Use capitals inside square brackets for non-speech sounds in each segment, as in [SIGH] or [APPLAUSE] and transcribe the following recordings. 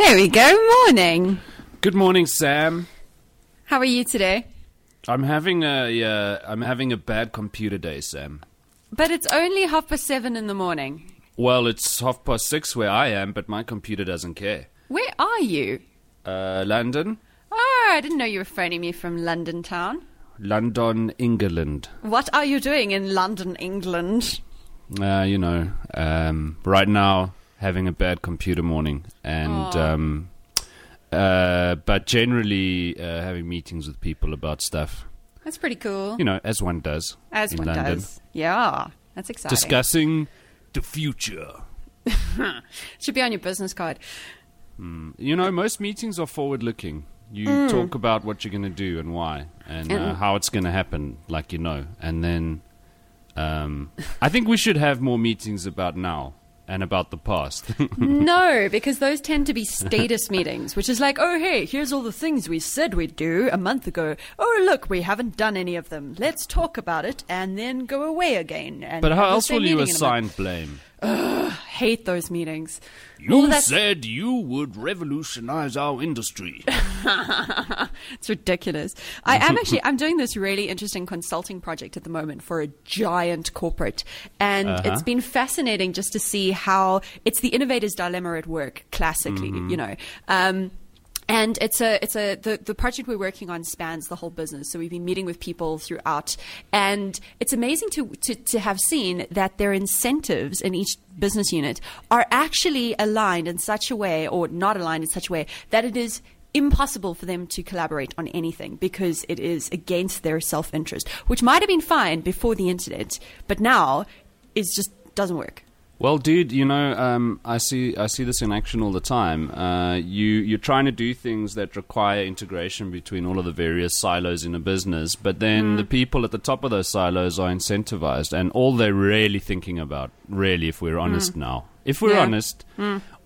There we go. Morning. Good morning, Sam. How are you today? I'm having a uh, I'm having a bad computer day, Sam. But it's only half past seven in the morning. Well, it's half past six where I am, but my computer doesn't care. Where are you? Uh, London, Oh, I didn't know you were phoning me from London town. London, England. What are you doing in London, England? Uh, you know, um, right now having a bad computer morning, and um, uh, but generally uh, having meetings with people about stuff. That's pretty cool. You know, as one does As one London, does. Yeah, that's exciting. discussing the future. [LAUGHS] Should be on your business card. You know, most meetings are forward looking. You talk about what you're going to do and why, and uh, how it's going to happen, like you know. And then um, I think we should have more meetings about now and about the past. [LAUGHS] no, because those tend to be status [LAUGHS] meetings, which is like, oh, hey, here's all the things we said we'd do a month ago. Oh, look, we haven't done any of them. Let's talk about it and then go away again. And but how else will you meeting in a month. assign blame? Hate those meetings. You said you would revolutionize our industry. [LAUGHS] It's ridiculous. I am [LAUGHS] actually I'm doing this really interesting consulting project at the moment for a giant corporate, and Uh-huh. it's been fascinating just to see how it's the innovator's dilemma at work. Classically, Mm-hmm. you know. Um, and it's a it's a the, the project we're working on spans the whole business. So we've been meeting with people throughout, and it's amazing to to, to have seen that their incentives in each business unit are actually aligned in such a way, or not aligned in such a way that it is impossible for them to collaborate on anything because it is against their self interest, which might have been fine before the internet, but now is just doesn't work. Well, dude, you know, um, I see I see this in action all the time. Uh, you you're trying to do things that require integration between all of the various silos in a business, but then the people at the top of those silos are incentivized, and all they're really thinking about, really, if we're honest now, if we're Yeah. honest,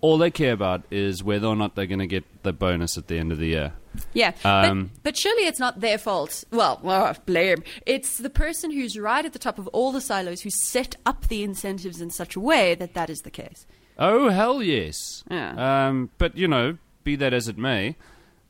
all they care about is whether or not they're going to get the bonus at the end of the year. Yeah, Um, but, but surely it's not their fault. Well, well, blame. It's the person who's right at the top of all the silos who set up the incentives in such a way that that is the case. Oh hell yes. Yeah. Um, but you know, be that as it may,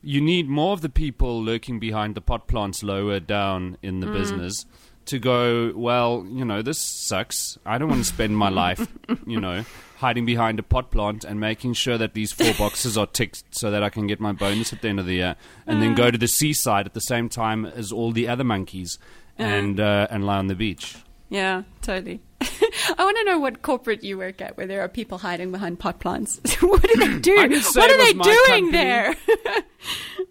you need more of the people lurking behind the pot plants lower down in the business to go. Well, you know, this sucks. I don't want to spend my life, [LAUGHS] you know, hiding behind a pot plant and making sure that these four [LAUGHS] boxes are ticked so that I can get my bonus at the end of the year, and then go to the seaside at the same time as all the other monkeys, and uh, and lie on the beach. Yeah, totally. [LAUGHS] I want to know what corporate you work at where there are people hiding behind pot plants. [LAUGHS] what do they do? I didn't say What are they doing company. there?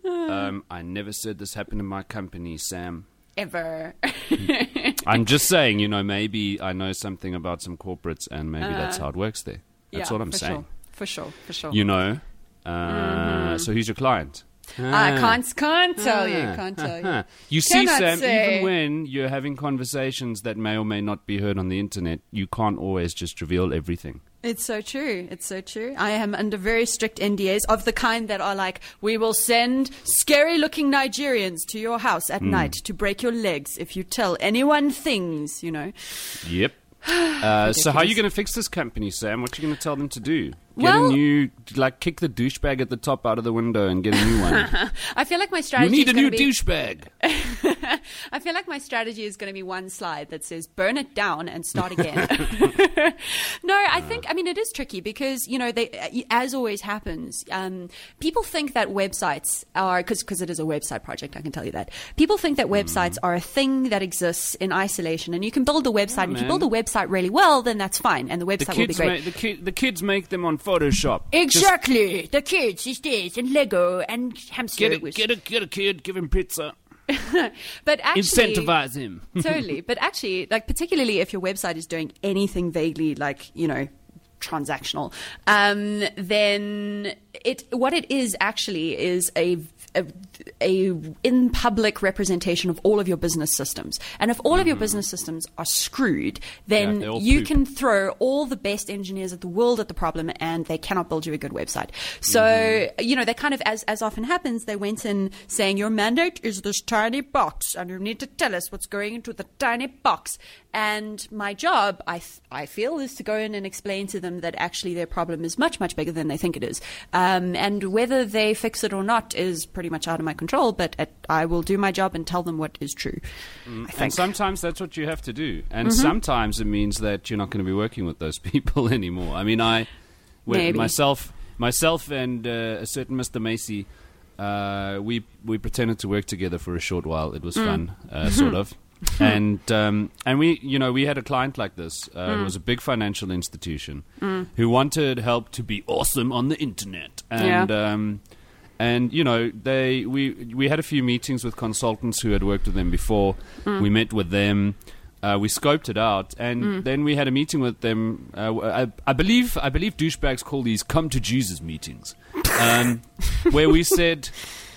Um, I never said this happened in my company, Sam. Ever. [LAUGHS] I'm just saying, you know, maybe I know something about some corporates, and maybe that's how it works there. That's Uh, Yeah, what I'm for saying. Sure. For sure, for sure. You know. Uh, So who's your client? I can't, can't tell you, can't tell you. Ah. [LAUGHS] You see, Cannot Sam, say. even when you're having conversations that may or may not be heard on the internet, you can't always just reveal everything. It's so true. It's so true. I am under very strict NDAs of the kind that are like, we will send scary looking Nigerians to your house at night to break your legs if you tell anyone things, you know. Yep. [SIGHS] Uh, so how are you going to fix this company, Sam? What are you going to tell them to do? Get Well- a new, like, kick the douchebag at the top out of the window and get a new one. [LAUGHS] I feel like my strategy. you need is a new be, douchebag. [LAUGHS] I feel like my strategy is going to be one slide that says burn it down and start [LAUGHS] again. no, I think I mean it is tricky because you know they as always happens. Um, people think that websites are because because it is a website project. I can tell you that people think that websites are a thing that exists in isolation, and you can build a website. and if you build a website really well, then that's fine, and the The website will be great. make, the, ki- the kids make them on Photoshop. Just Exactly, the kids these days and Lego and hamster. Get a, get a get a kid, give him pizza, [LAUGHS] but actually, incentivize him. [LAUGHS] totally. But actually, like particularly if your website is doing anything vaguely like you know transactional, um, then it what it is actually is a a, a in public representation of all of your business systems. And if all of your business systems are screwed, then Mm-hmm. all you poop. can throw all the best engineers of the world at the problem, and they cannot build you a good website. So Mm-hmm. you know they kind of, as as often happens, they went in saying your mandate is this tiny box, and you need to tell us what's going into the tiny box. And my job, I th- I feel, is to go in and explain to them that actually their problem is much much bigger than they think it is, um, and whether they fix it or not is pretty much out of my control. But at, I will do my job and tell them what is true. I And sometimes that's what you have to do. And Mm-hmm. sometimes it means that you're not going to be working with those [LAUGHS] people anymore. I mean, I, myself, myself and uh, a certain Mr. Macy, uh, we we pretended to work together for a short while. It was Mm. fun, uh, [LAUGHS] sort of. and um, and we, you know, we had a client like this. Uh, Mm. It was a big financial institution who wanted help to be awesome on the internet. And Yeah. um, and you know they we we had a few meetings with consultants who had worked with them before. We met with them. Uh, we scoped it out, and then we had a meeting with them. Uh, I, I believe I believe douchebags call these "come to Jesus" meetings, um, [LAUGHS] where we said.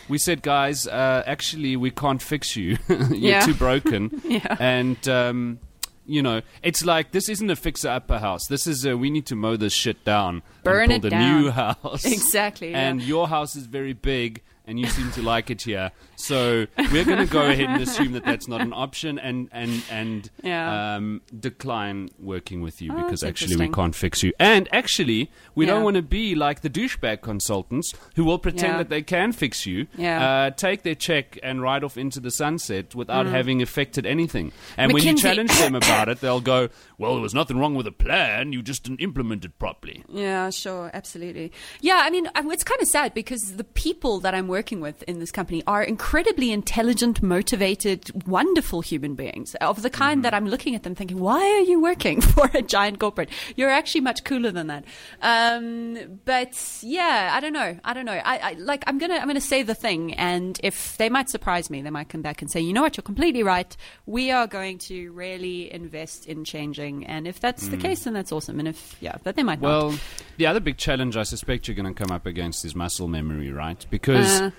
We said, guys, uh, actually, we can't fix you. [LAUGHS] You're Yeah. too broken. [LAUGHS] Yeah. And, um, you know, it's like this isn't a fixer upper house. This is a, we need to mow this shit down. Burn and it build a new [LAUGHS] house. Exactly, yeah. And your house is very big, and you seem to like it here. So we're going to go ahead and assume that that's not an option, and and and Yeah. um, decline working with you Oh, because actually we can't fix you. And actually, we Yeah. don't want to be like the douchebag consultants who will pretend Yeah. that they can fix you, Yeah. uh, take their check and ride off into the sunset without having affected anything. And when you Mm. Challenge them [COUGHS] about it, they'll go, "Well, there was nothing wrong with the plan. You just didn't implement it properly." Yeah, sure, absolutely. Yeah, I mean, it's kind of sad because the people that I'm working with in this company are incredibly intelligent, motivated, wonderful human beings of the kind that I'm looking at them thinking, why are you working [LAUGHS] for a giant corporate? You're actually much cooler than that. Um, but yeah, I don't know. I don't know. I, I like. I'm gonna. I'm gonna say the thing, and if they might surprise me, they might come back and say, you know what, you're completely right. We are going to really invest in changing, and if that's the case, then that's awesome. And if yeah, but they might not. Well, the other big challenge I suspect you're going to come up against is muscle memory, right? Because Uh.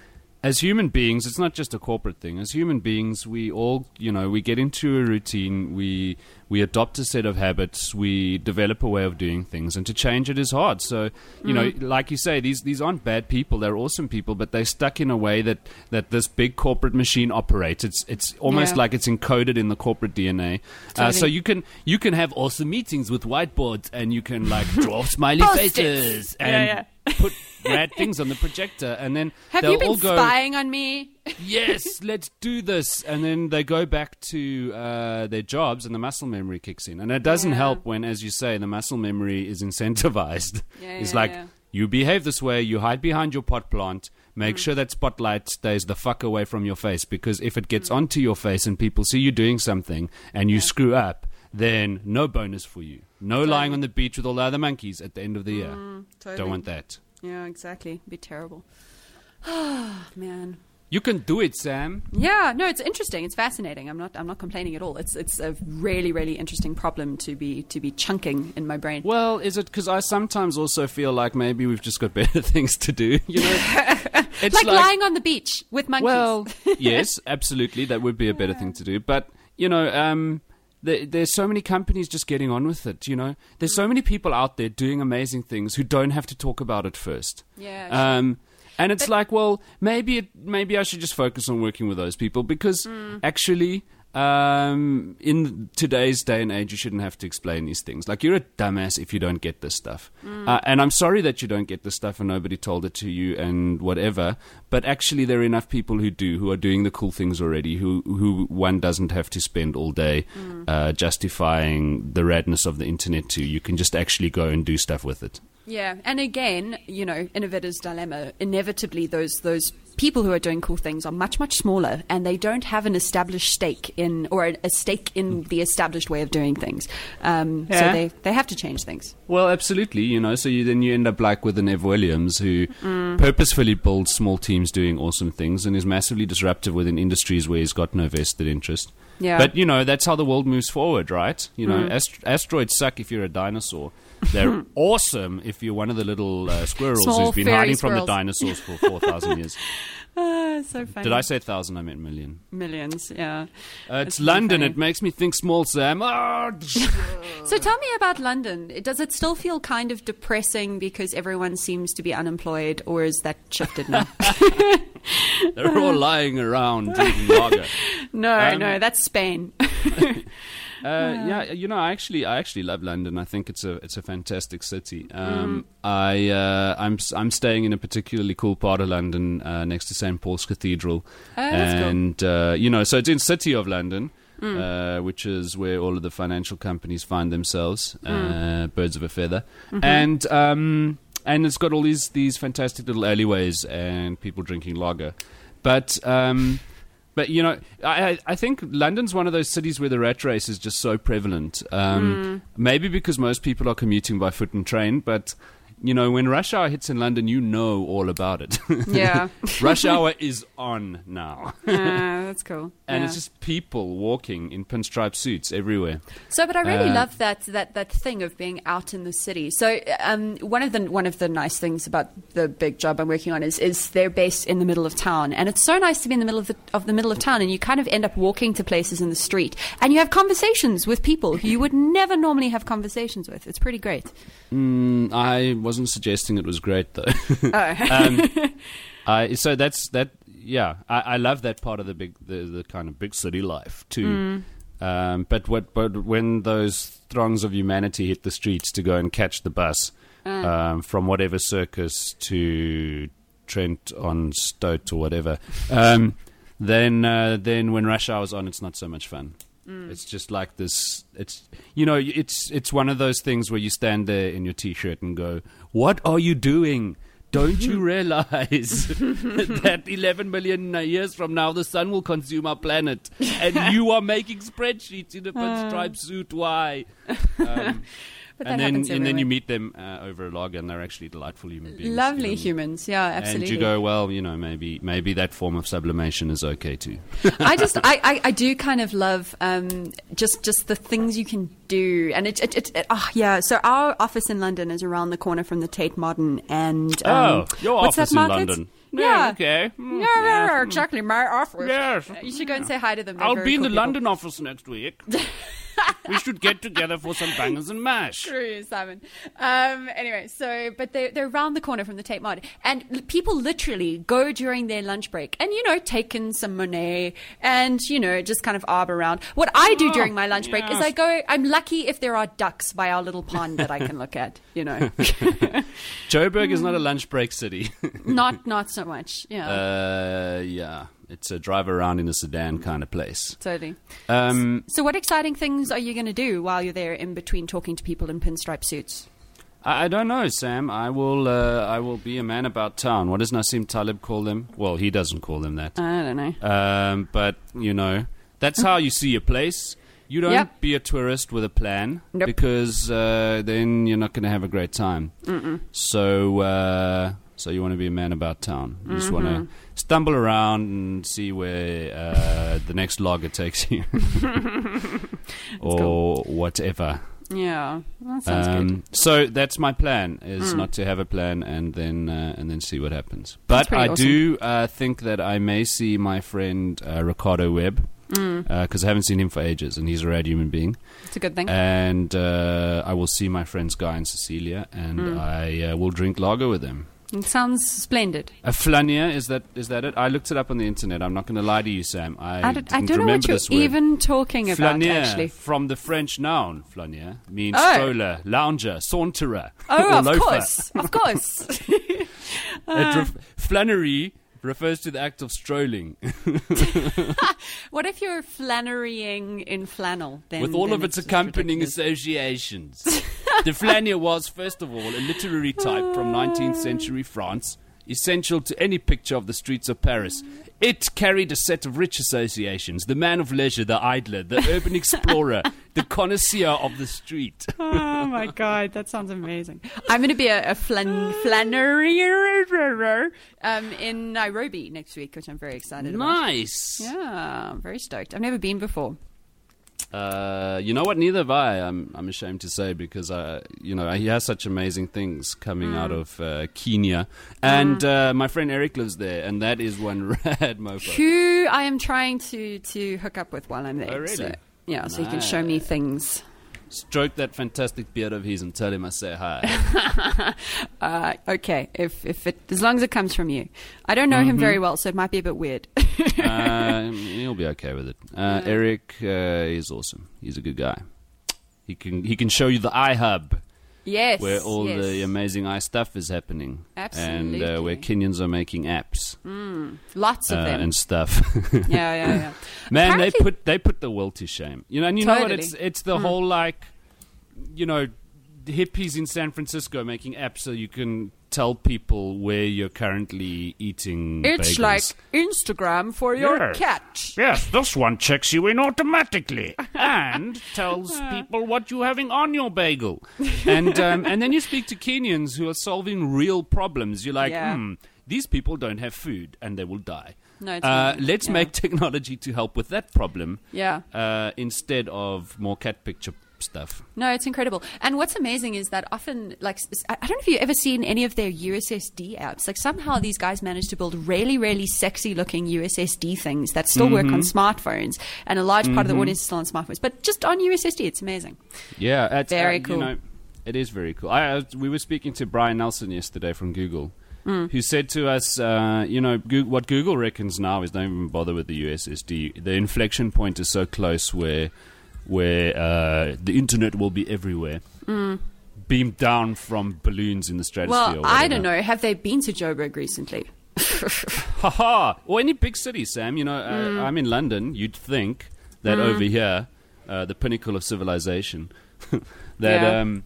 As human beings, it's not just a corporate thing. As human beings, we all, you know, we get into a routine, we we adopt a set of habits, we develop a way of doing things, and to change it is hard. So, you know, Mm-hmm. like you say, these these aren't bad people; they're awesome people, but they're stuck in a way that that this big corporate machine operates. It's it's almost Yeah. like it's encoded in the corporate DNA. Uh, so you can you can have awesome meetings with whiteboards, and you can like draw [LAUGHS] smiley Post-its. faces Yeah, and yeah. Put rad things on the projector, and then [LAUGHS] Have they'll you been all go, spying on me? [LAUGHS] "Yes, let's do this," and then they go back to uh, their jobs, and the muscle memory kicks in, and it doesn't Yeah. help when, as you say, the muscle memory is incentivized. [LAUGHS] Yeah, it's yeah, like. You behave this way, you hide behind your pot plant, make Mm. sure that spotlight stays the fuck away from your face because if it Mm. gets onto your face and people see you doing something and you screw up, then no bonus for you. No lying on the beach with all the other monkeys at the end of the year. Mm, totally. Don't want that. Yeah, exactly. It'd be terrible. [SIGHS] Man. You can do it, Sam. Yeah, no, it's interesting. It's fascinating. I'm not. I'm not complaining at all. It's. It's a really, really interesting problem to be to be chunking in my brain. Well, is it because I sometimes also feel like maybe we've just got [LAUGHS] better things to do? You know, [LAUGHS] it's like, lying on the beach with monkeys. Well, [LAUGHS] yes, absolutely, that would be a better thing to do. But you know, um, there's so many companies just getting on with it. You know, there's so many people out there doing amazing things who don't have to talk about it first. Yeah, sure. Um, and it's like, well, maybe it, maybe I should just focus on working with those people because Hmm. actually. Um, in today's day and age, you shouldn't have to explain these things. Like you're a dumbass if you don't get this stuff, Hmm. uh, and I'm sorry that you don't get this stuff and nobody told it to you and whatever. But actually, there are enough people who do, who are doing the cool things already. Who who one doesn't have to spend all day Hmm. uh, justifying the radness of the internet to. You can just actually go and do stuff with it. Yeah, and again, you know, innovator's dilemma. Inevitably, those those people who are doing cool things are much much smaller, and they don't have an established stake in or a, stake in the established way of doing things. Um, So they they have to change things. Well, absolutely. You know, so you, then you end up like with an Ev Williams who purposefully builds small teams doing awesome things and is massively disruptive within industries where he's got no vested interest. Yeah. But you know that's how the world moves forward, right? You know, Mm. ast- asteroids suck if you're a dinosaur. They're [LAUGHS] awesome if you're one of the little uh, squirrels Small who's been hiding squirrels. from the dinosaurs for four thousand years. [LAUGHS] Ah, so funny. Did I say thousand? I meant million. millions? Yeah. Uh, it's really London. funny. It makes me think small, Sam. Ah, [LAUGHS] So tell me about London. Does it still feel kind of depressing because everyone seems to be unemployed, or is that shifted now? They're all lying around drinking lager. no, Um, no, that's Spain. Uh, yeah, you know, I actually, I actually love London. I think it's a, it's a fantastic city. Um, I, uh, I'm, I'm staying in a particularly cool part of London uh, next to St Paul's Cathedral, Oh, that's cool. and uh, you know, so it's in City of London, uh, which is where all of the financial companies find themselves, uh, birds of a feather, and um, and it's got all these these fantastic little alleyways and people drinking lager, but. Um, but you know, I, I- think London's one of those cities where the rat race is just so prevalent. Um, Maybe because most people are commuting by foot and train, but you know, when rush hour hits in London, you know all about it. [LAUGHS] yeah, rush hour is on now, [LAUGHS] Ah, that's cool. and Yeah. it's just people walking in pinstripe suits everywhere. So, but I really Uh, love that that that thing of being out in the city. So, um, one of the one of the nice things about the big job I'm working on is is they're based in the middle of town, and it's so nice to be in the middle of the of the middle of town, and you kind of end up walking to places in the street, and you have conversations with people who you would never normally have conversations with. It's pretty great. Mm, I wasn't suggesting it was great though. [LAUGHS] Oh. [LAUGHS] um, I, so that's that. Yeah, I, I love that part of the big, the, the kind of big city life too. Um, but what, but when those throngs of humanity hit the streets to go and catch the bus um, from whatever circus to Trent on Stoat or whatever, um, [LAUGHS] then uh, then when rush hour's on, it's not so much fun. It's just like this. It's you know, it's it's one of those things where you stand there in your t-shirt and go, "What are you doing? Don't you [LAUGHS] realize [LAUGHS] that 11 million years from now the sun will consume our planet, and [LAUGHS] you are making spreadsheets in a pinstripe suit? Why?" Um, But that and then happens and then you meet them uh, over a log, and they're actually delightful human beings. Lovely you know. humans, yeah, absolutely. And you go, well, you know, maybe maybe that form of sublimation is okay too. I just, [LAUGHS] I, I, I do kind of love um, just, just the things you can do, and it, it, it, it oh, yeah. So our office in London is around the corner from the Tate Modern, and um, oh, your what's office that in? London. Yeah. okay. Mm, Yeah, yeah, yeah, exactly. My office. Yes. You should go and say hi to them. They're I'll be in cool the people. London office next week. [LAUGHS] we should get together for some bangers and mash. True, Simon. Um, anyway, so but they're they're around the corner from the Tate Mod, and people literally go during their lunch break and you know take in some Monet and you know just kind of arb around. What I do Oh, during my lunch break is. I go. I'm lucky if there are ducks by our little pond that I can look at. You know, [LAUGHS] Joburg is not a lunch break city. not not so much. Yeah, uh, yeah, it's a drive around in a sedan kind of place. totally. Um, So, what exciting things are you going to do while you're there in between talking to people in pinstripe suits? I, I don't know, Sam. I will. Uh, I will be a man about town. What does Nassim Taleb call them? Well, he doesn't call them that. I don't know. Um, but you know, that's how you see a place. You don't Yep. be a tourist with a plan Nope. because uh, then you're not going to have a great time. So, uh, so you want to be a man about town. You just want Mm-hmm. to stumble around and see where uh, the next logger takes you, [LAUGHS] or whatever. Yeah, that sounds good. Um, so that's my plan: is Mm. not to have a plan and then uh, and then see what happens. But I awesome. do uh, think that I may see my friend uh, Ricardo Webb Mm. because I haven't seen him for ages, and he's a rad human being. It's a good thing. And uh, I will see my friends Guy and Cecilia, and Mm. I uh, will drink lager with them. It sounds splendid. A is that is that it? I looked it up on the internet. I'm not going to lie to you, Sam. I, I, don't, I don't know remember what you're even talking about, actually. from the French noun flanier, means Oh. stroller, lounger, saunterer, Oh, or of loafer. course, of course. [LAUGHS] [LAUGHS] It uh. ref- flannery refers to the act of strolling [LAUGHS] what if you're flannerying in flannel? Then, with all of its just accompanying ridiculous. associations. The flanier was, first of all, a literary type from 19th century France, essential to any picture of the streets of Paris. It carried a set of rich associations the man of leisure, the idler, the [LAUGHS] urban explorer, the connoisseur of the street. [LAUGHS] Oh my god, that sounds amazing! I'm going to be a, a flan um, in Nairobi next week, which I'm very excited about. Nice. Yeah, I'm very stoked. I've never been before. Uh, you know what? Neither have I. I'm, I'm ashamed to say because uh, you know he has such amazing things coming out Mm. of uh, Kenya, and uh, my friend Eric lives there, and that is one [LAUGHS] rad mofo. Who I am trying to to hook up with while I'm there. Oh, really? So, yeah, so he can show me things. Stroke that fantastic beard of his and tell him I say hi. [LAUGHS] Uh, okay, if if it as long as it comes from you, I don't know Mm-hmm. him very well, so it might be a bit weird. uh, [LAUGHS] he'll be okay with it. Uh, Eric uh, is awesome. He's a good guy. He can he can show you the iHub yes, where all yes. the amazing i stuff is happening, and uh, where Kenyans are making apps lots of uh, them. and stuff. [LAUGHS] yeah, yeah, yeah. [LAUGHS] Man, Apparently- they put they put the world to shame. You know, and you know what? It's it's the whole like, you know, hippies in San Francisco making apps so you can tell people where you're currently eating. It's bagels. like Instagram for your Yes. cat. Yes, this one checks you in automatically [LAUGHS] and tells people what you're having on your bagel. And um, and then you speak to Kenyans who are solving real problems. You're like, Yeah. hmm, these people don't have food and they will die. No, it's uh, let's Yeah. make [LAUGHS] technology to help with that problem Yeah. uh, instead of more cat picture stuff. No, it's incredible. And what's amazing is that often, like, I don't know if you've ever seen any of their USSD apps. Like, somehow these guys managed to build really, really sexy looking USSD things that still work on Mm-hmm. smartphones. And a large part of the audience is still on smartphones. But just on USSD, it's amazing. Yeah, it's, Very uh, cool. You know, it is very cool. I, I, we were speaking to Brian Nelson yesterday from Google, Hmm. who said to us, uh, you know, Goo what Google reckons now is don't even bother with the USSD. The inflection point is so close where where uh, the internet will be everywhere. Beamed down from balloons in the stratosphere. Well, I don't know. Have they been to Joburg recently? [LAUGHS] Haha! Or any big city, Sam. You know, uh, I'm in London. You'd think that over here, uh, the pinnacle of civilization, [LAUGHS] that Yeah. um,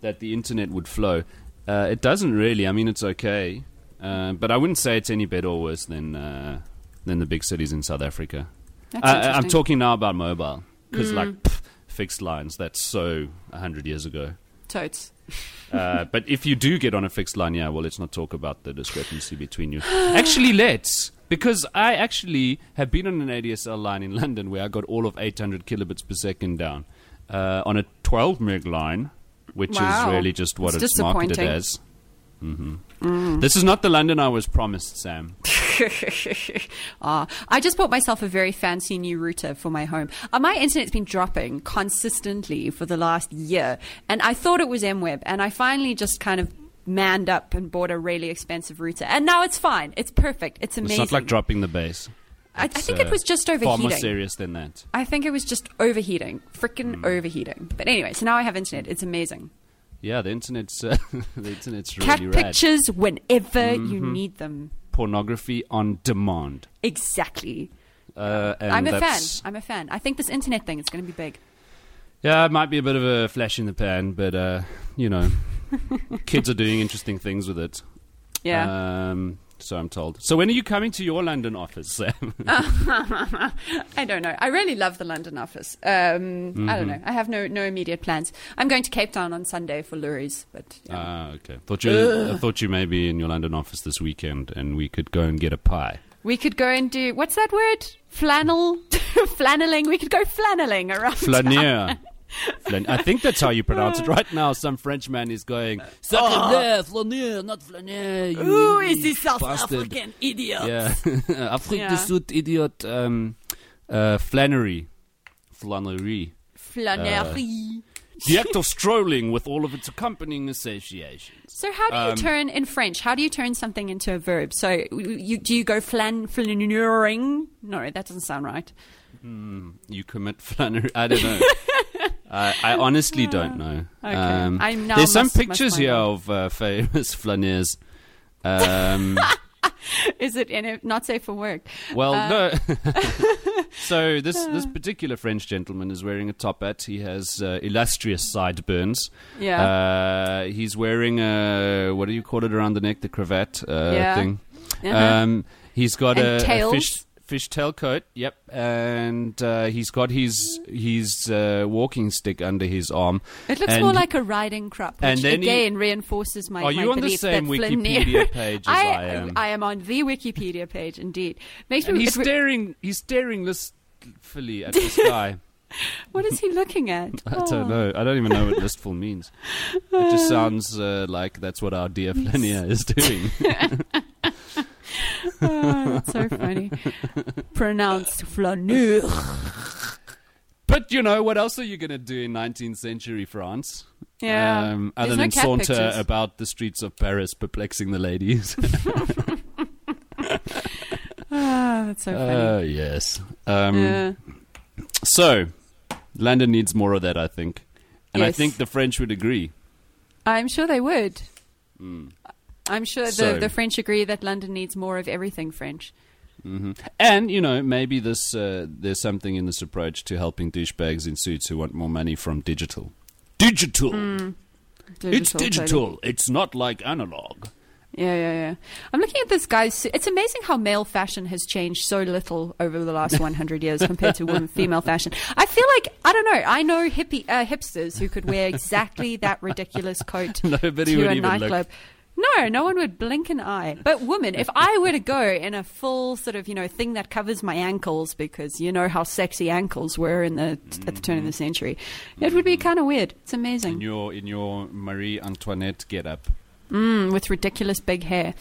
that the internet would flow. Uh, it doesn't really. I mean, it's okay, uh, but I wouldn't say it's any better or worse than uh, than the big cities in South Africa. Uh, I'm talking now about mobile because, like, pff, fixed lines. That's so hundred years ago. Totes. [LAUGHS] Uh, but if you do get on a fixed line, yeah, well, let's not talk about the discrepancy between you. [GASPS] Actually, let's. Because I actually have been on an ADSL line in London where I got all of 800 kilobits per second down uh, on a 12 meg line, which Wow. is really just what It's it's, marketed as. Hmm This is not the London I was promised, Sam. [LAUGHS] Ah, I just bought myself a very fancy new router for my home. Uh, my internet's been dropping consistently for the last year, and I thought it was MWeb, and I finally just kind of manned up and bought a really expensive router, and now it's fine. It's perfect. It's amazing. It's not like dropping the base. I, I think it uh, was just overheating. Far more serious than that. I think it was just overheating, freaking Hmm. overheating. But anyway, so now I have internet. It's amazing. Yeah, the internet's uh, [LAUGHS] the internet's Cat really rad. pictures whenever you Mm-hmm. need them. Pornography on demand. Exactly. Uh, I'm a fan. I'm a fan. I think this internet thing is going to be big. Yeah, it might be a bit of a flash in the pan, but uh, you know, [LAUGHS] kids are doing interesting things with it. Yeah. Um, so I'm told. So when are you coming to your London office, Sam? [LAUGHS] I don't know. I really love the London office. Um, I Mm-hmm. don't know. I have no no immediate plans. I'm going to Cape Town on Sunday for Lurie's, but yeah. Ah, okay. Thought you, I thought you may be in your London office this weekend, and we could go and get a pie. we could go and do what's that word? Flannel, [LAUGHS] flanneling. We could go flanneling around. Flanier. Flan- I think that's how you pronounce it [LAUGHS] right now. Some Frenchman is going, Sacre Flanier, not Flanier. you Ooh, is this South bastard." African idiot? Yeah, [LAUGHS] Afrique Yeah. du Sud, idiot. Um, uh, Flannery, Flannery. Flannery. The act of strolling with all of its accompanying associations. so how do you um, turn in French? How do you turn something into a verb? So you, do you go flan flaneuring? No, that doesn't sound right. You commit flannery. I don't know. [LAUGHS] I, I honestly don't know. [LAUGHS] Okay. Um, there's some must- must pictures here out. of uh, famous [LAUGHS] flaneurs. Um, [LAUGHS] Is it in a, not safe for work? well, Uh, no. so this this particular French gentleman is wearing a top hat. He has uh, illustrious sideburns. Yeah. Uh, he's wearing a what do you call it around the neck? The cravat uh, Yeah. thing. Uh-huh. Um, he's got And a, a fish fishtail coat. Yep, and uh, he's got his his uh, walking stick under his arm. It looks and more like a riding crop, which and then he- again reinforces my. Are my you on the same Wikipedia [LAUGHS] page as I am? I am on the Wikipedia page, indeed. Makes And me. he's staring. He's staring listfully at the sky. [LAUGHS] What is he looking at? [LAUGHS] I Oh. don't know. I don't even know what listful means. It just sounds uh, like that's what our dear Flania is doing. Oh, [LAUGHS] that's so funny. [LAUGHS] Pronounced flaneur. But you know, what else are you going to do in 19th century France? Yeah. Um, other than saunter pictures. about the streets of Paris, perplexing the ladies. [LAUGHS] Ah, that's so funny. Uh, yes. Um, yeah. So, London needs more of that, I think. And I think the French would agree. I'm sure they would. Mm. I'm sure the, So- the French agree that London needs more of everything French. hmm And, you know, maybe this uh, there's something in this approach to helping douchebags in suits who want more money from digital. Digital! it's totally. digital. It's not like analog. Yeah, yeah, yeah. I'm looking at this guy's. suit. It's amazing how male fashion has changed so little over the last [LAUGHS] 100 years compared to women, female fashion. I feel like I don't know. I know hippie uh, hipsters who could wear exactly that ridiculous coat [LAUGHS] Nobody to would a even look. No, no one would blink an eye. But women, if I were to go in a full sort of you know thing that covers my ankles, because you know how sexy ankles were in the at the turn of the century, it would be kind of weird. It's amazing. In your, in your Marie Antoinette get up. Mm, with ridiculous big hair.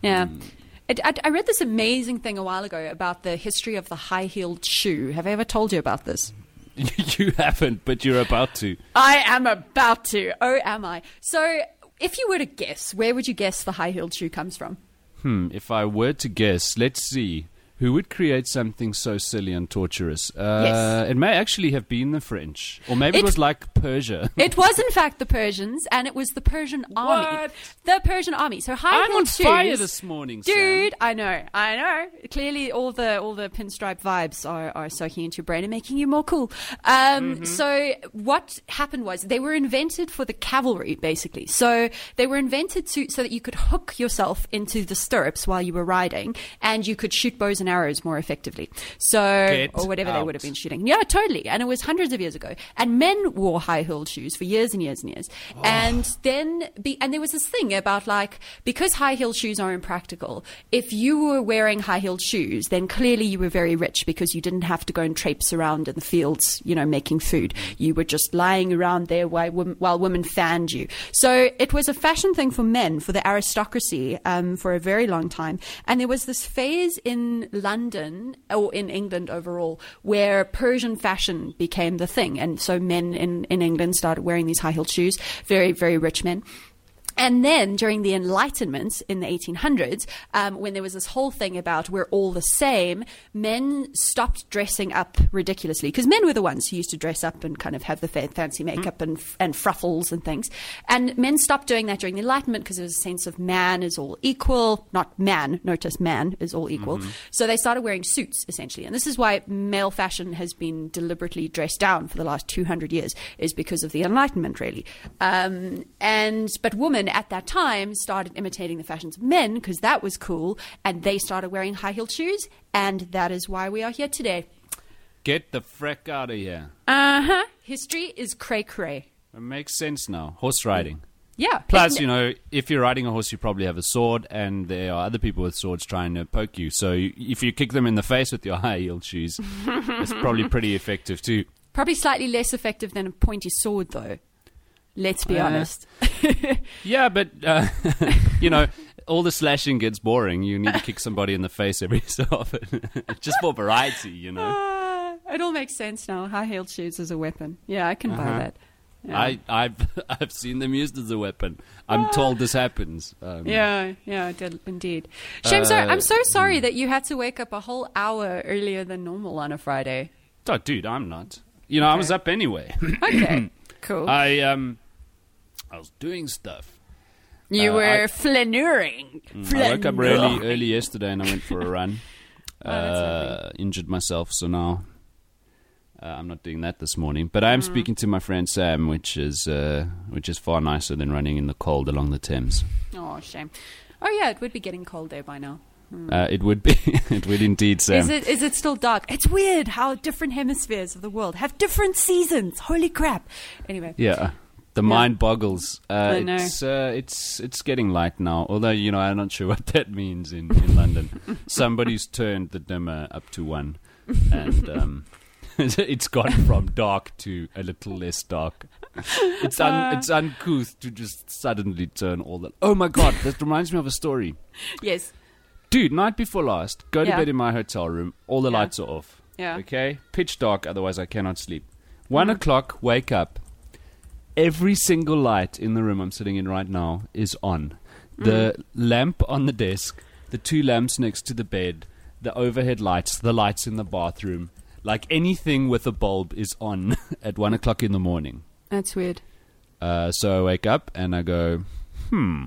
Yeah. Mm. It, I, I read this amazing thing a while ago about the history of the high heeled shoe. Have I ever told you about this? [LAUGHS] you haven't, but you're about to. I am about to. Oh, am I? So, if you were to guess, where would you guess the high heeled shoe comes from? Hmm, if I were to guess, let's see. Who would create something so silly and torturous? Uh, Yes. It may actually have been the French. Or maybe it, It- was like Persia. [LAUGHS] It was, in fact, the Persians, and it was the Persian army. What? The Persian army. So, high I'm on shoes. fire this morning, Sam. Dude, I know, I know. Clearly, all the all the pinstripe vibes are, are soaking into your brain and making you more cool. Um, Mm-hmm. So, what happened was they were invented for the cavalry, basically. So they were invented to so that you could hook yourself into the stirrups while you were riding, and you could shoot bows and arrows more effectively. So, Get or whatever they would have been shooting. Yeah, totally. And it was hundreds of years ago. And men wore high heeled shoes for years and years and years. Oh. And then, be, and there was this thing about like, because high heeled shoes are impractical, if you were wearing high heeled shoes, then clearly you were very rich because you didn't have to go and traipse around in the fields, you know, making food. You were just lying around there while, women- while women fanned you. So it was a fashion thing for men, for the aristocracy, um, for a very long time. And there was this phase in London or in England overall where Persian fashion became the thing. And so men in, in England started wearing these high heeled shoes, very, very rich men. And then during the Enlightenment in the 1800s, um, when there was this whole thing about we're all the same, men stopped dressing up ridiculously because men were the ones who used to dress up and kind of have the fa- fancy makeup and, and fruffles and things. And men stopped doing that during the Enlightenment because there was a sense of man is all equal, not man, notice man is all equal. So they started wearing suits essentially. And this is why male fashion has been deliberately dressed down for the last 200 years is because of the Enlightenment really. Um, and, but women at that time started imitating the fashions of men because that was cool and they started wearing high heeled shoes and that is why we are here today. Get the freck out of here. Uh huh. History is cray cray. It makes sense now. Horse riding. Yeah. Plus, Plus, you know, if you're riding a horse, you probably have a sword, and there are other people with swords trying to poke you. So if you kick them in the face with your [LAUGHS] high heeled shoes, it's probably pretty effective too. Probably slightly less effective than a pointy sword, though. Let's be Uh, honest. [LAUGHS] Yeah, but uh, [LAUGHS] you know, all the slashing gets boring. You need to kick somebody in the face every [LAUGHS] so often, just for variety. You know, Ah, it all makes sense now. High heeled shoes as a weapon. Yeah, I can buy Uh-huh. that. Yeah. I, I've I've seen them used as a weapon. I'm told this happens. Um, Yeah, yeah, did indeed. Shame. Uh, I'm so sorry that you had to wake up a whole hour earlier than normal on a Friday. Oh, dude, I'm not. You know, I was up anyway. Okay, [COUGHS] cool. I um, I was doing stuff. you uh, were I- flaneuring. I woke up really early yesterday and I went for a run. [LAUGHS] Oh, uh, injured myself, so now uh, I'm not doing that this morning. But I Mm. am speaking to my friend Sam, which is uh, which is far nicer than running in the cold along the Thames. Oh, shame. Oh, yeah, it would be getting cold there by now. Uh, it would be, [LAUGHS] it would indeed, Sam. Is it? Is it still dark? It's weird how different hemispheres of the world have different seasons. Holy crap! Anyway, Yeah. The Yeah. mind boggles. Uh, I know. It's uh, it's it's getting light now. Although you know, I'm not sure [LAUGHS] what that means in, in London. [LAUGHS] Somebody's turned the dimmer up to one, and um, [LAUGHS] it's gone from dark to a little less dark. It's un- it's uncouth to just suddenly turn all that. Oh my god, that reminds me of a story. Yes. Dude, night before last, go to Yeah. bed in my hotel room. All the Yeah. lights are off. Yeah. Okay, pitch dark. Otherwise, I cannot sleep. One Mhm. o'clock, wake up. Every single light in the room I'm sitting in right now is on. The lamp on the desk, the two lamps next to the bed, the overhead lights, the lights in the bathroom. Like anything with a bulb is on [LAUGHS] at one o'clock in the morning. That's weird. Uh, so I wake up and I go, hmm,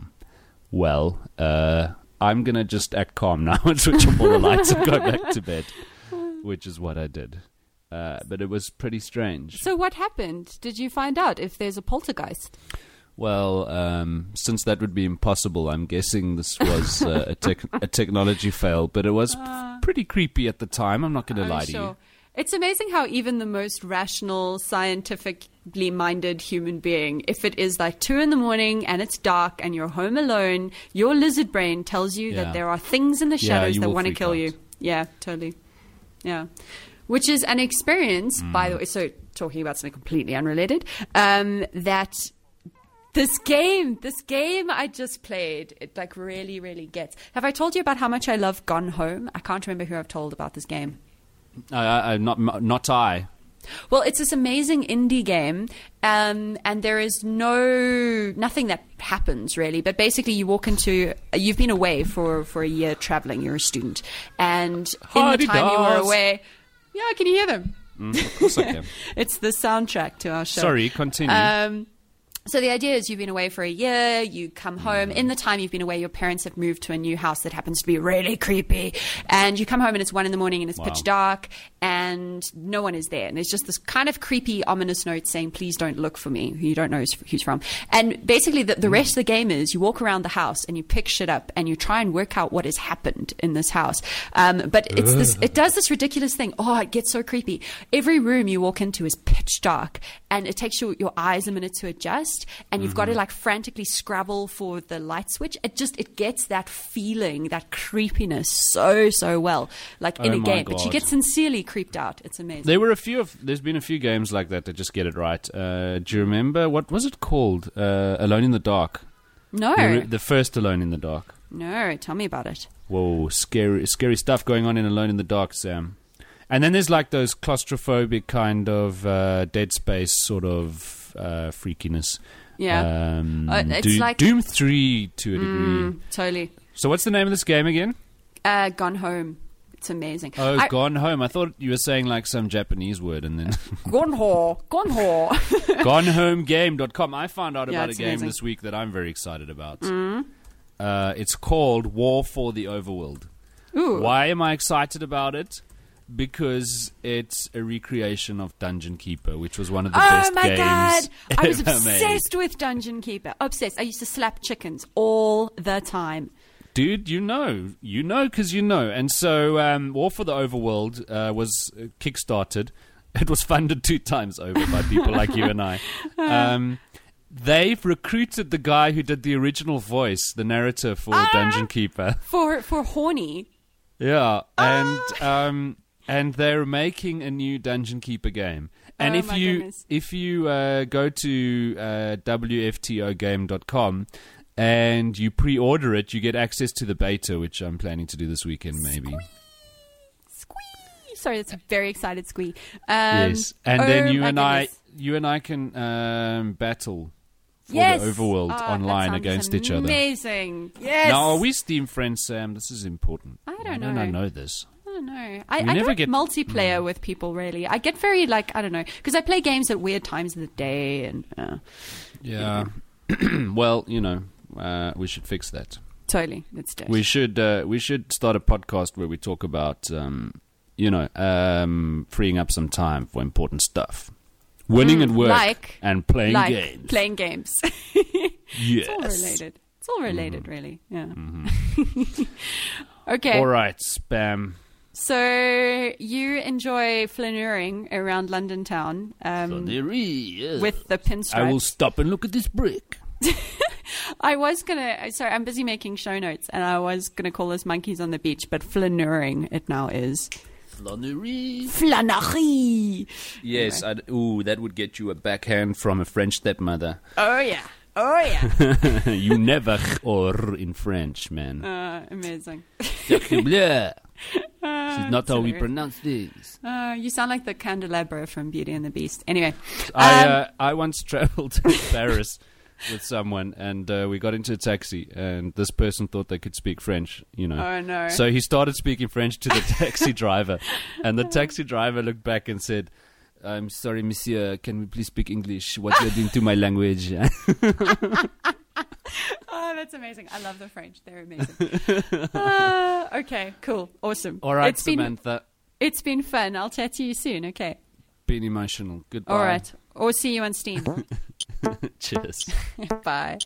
well, uh, I'm going to just act calm now [LAUGHS] and switch off all the lights and go back to bed, [LAUGHS] which is what I did. Uh, but it was pretty strange. So what happened? Did you find out if there's a poltergeist? Well, um, since that would be impossible, I'm guessing this was uh, a, [LAUGHS] a technology fail, but it was p- pretty creepy at the time. I'm not going to lie to you. It's amazing how even the most rational, scientifically minded human being, if it is like two in the morning and it's dark and you're home alone, your lizard brain tells you Yeah. that there are things in the shadows you that want to kill out. you. Yeah, totally. Yeah. Which is an experience, by Mm. the way. So, talking about something completely unrelated, um, that this game, this game I just played, it like really, really gets. Have I told you about how much I love Gone Home? I can't remember who I've told about this game. I- not, not I. Well, it's this amazing indie game, um, and there is no nothing that happens really. But basically, you walk into you've been away for for a year traveling. You're a student, and in the time you were away, yeah, can you hear them? Mm, of course I can. [LAUGHS] It's the soundtrack to our show. Sorry, continue. Um, so the idea is you've been away for a year, you come home. In the time you've been away, your parents have moved to a new house that happens to be really creepy. And you come home and it's one in the morning and it's Wow. pitch dark and no one is there. And there's just this kind of creepy, ominous note saying, please don't look for me, who you don't know who's, from. And basically the, the rest of the game is you walk around the house and you pick shit up and you try and work out what has happened in this house. Um, but it's this, it does this ridiculous thing. Oh, it gets so creepy. Every room you walk into is pitch dark and it takes your, your eyes a minute to adjust and you've got Mm-hmm. to like frantically scrabble for the light switch. It just, it gets that feeling, that creepiness so, so well, like in Oh a game. But you get sincerely creeped out. It's amazing. There were a few of. There's been a few games like that that just get it right. Uh, do you remember what was it called? Uh, Alone in the Dark. no, The, the first Alone in the Dark. no, tell me about it. Whoa, scary, scary stuff going on in Alone in the Dark, Sam. And then there's like those claustrophobic kind of uh, Dead Space sort of uh, freakiness. Yeah. Um, Uh, it's Doom, like- Doom Three to a degree. Mm, totally. So what's the name of this game again? Uh, gone home. It's amazing. Oh, I- Gone Home. I thought you were saying like some Japanese word, and then [LAUGHS] Gone Home. gone ho. [LAUGHS] GoneHomeGame.com. I found out Yeah, about a game amazing. this week that I'm very excited about. Mm. Uh, it's called War for the Overworld. Ooh. Why am I excited about it? Because it's a recreation of Dungeon Keeper, which was one of the Oh best games. Oh my god! I was [LAUGHS] ever made. obsessed with Dungeon Keeper. Obsessed. I used to slap chickens all the time. Dude, you know, you know, because you know. And so, um, War for the Overworld uh, was uh, kickstarted. [LAUGHS] It was funded two times over by people like you and I. [LAUGHS] Um, they've recruited the guy who did the original voice, the narrator for Ah! Dungeon Keeper. For for horny. Yeah, and Ah! um, and they're making a new Dungeon Keeper game. And Oh if my you goodness. if you uh, go to uh, wftogame.com and you pre-order it, you get access to the beta, which I'm planning to do this weekend, maybe. Squee. Sorry, that's a very excited squee. Um, yes, and oh then you and I, you and I can um, battle for yes. the overworld Oh, online against each other. Amazing. Yes. Now, are we Steam friends, Sam? This is important. I don't Why don't I know. know this? I don't know. I, I never don't get- multiplayer with people really. I get very like I don't know because I play games at weird times of the day and uh, Yeah. [CLEARS THROAT] well, you know, uh, we should fix that. totally it's dead. We should uh, we should start a podcast where we talk about um, you know um, freeing up some time for important stuff, winning Mm, at work, like- and playing like games. playing games. yes. [LAUGHS] It's all related. It's all related, Mm-hmm. really. Yeah. [LAUGHS] okay. All right, spam. So you enjoy flaneuring around London town um, yes. with the pinstripes. I will stop and look at this brick. [LAUGHS] I was gonna. Sorry, I'm busy making show notes, and I was gonna call this monkeys on the beach, but flaneuring it now is. Flânerie. Flânerie. Yes, I'd, ooh, that would get you a backhand from a French stepmother. Oh yeah. Oh yeah. [LAUGHS] you never or in French, man. Uh, amazing. [LAUGHS] Uh, This is not it's how we pronounce this. Uh, you sound like the candelabra from Beauty and the Beast. Anyway, I um, uh, I once [LAUGHS] traveled to [LAUGHS] Paris with someone, and uh, we got into a taxi, and this person thought they could speak French. You know. Oh, no. So he started speaking French to the taxi driver, and the taxi driver looked back and said. I'm sorry, monsieur. Can we please speak English? What you're doing to my language? [LAUGHS] oh, that's amazing. I love the French. They're amazing. uh, okay, cool, awesome. All right, it's been Samantha. it's been fun. I'll chat to you soon. Okay. Been emotional. Goodbye. All right. Or see you on Steam. [LAUGHS] Cheers. [LAUGHS] Bye.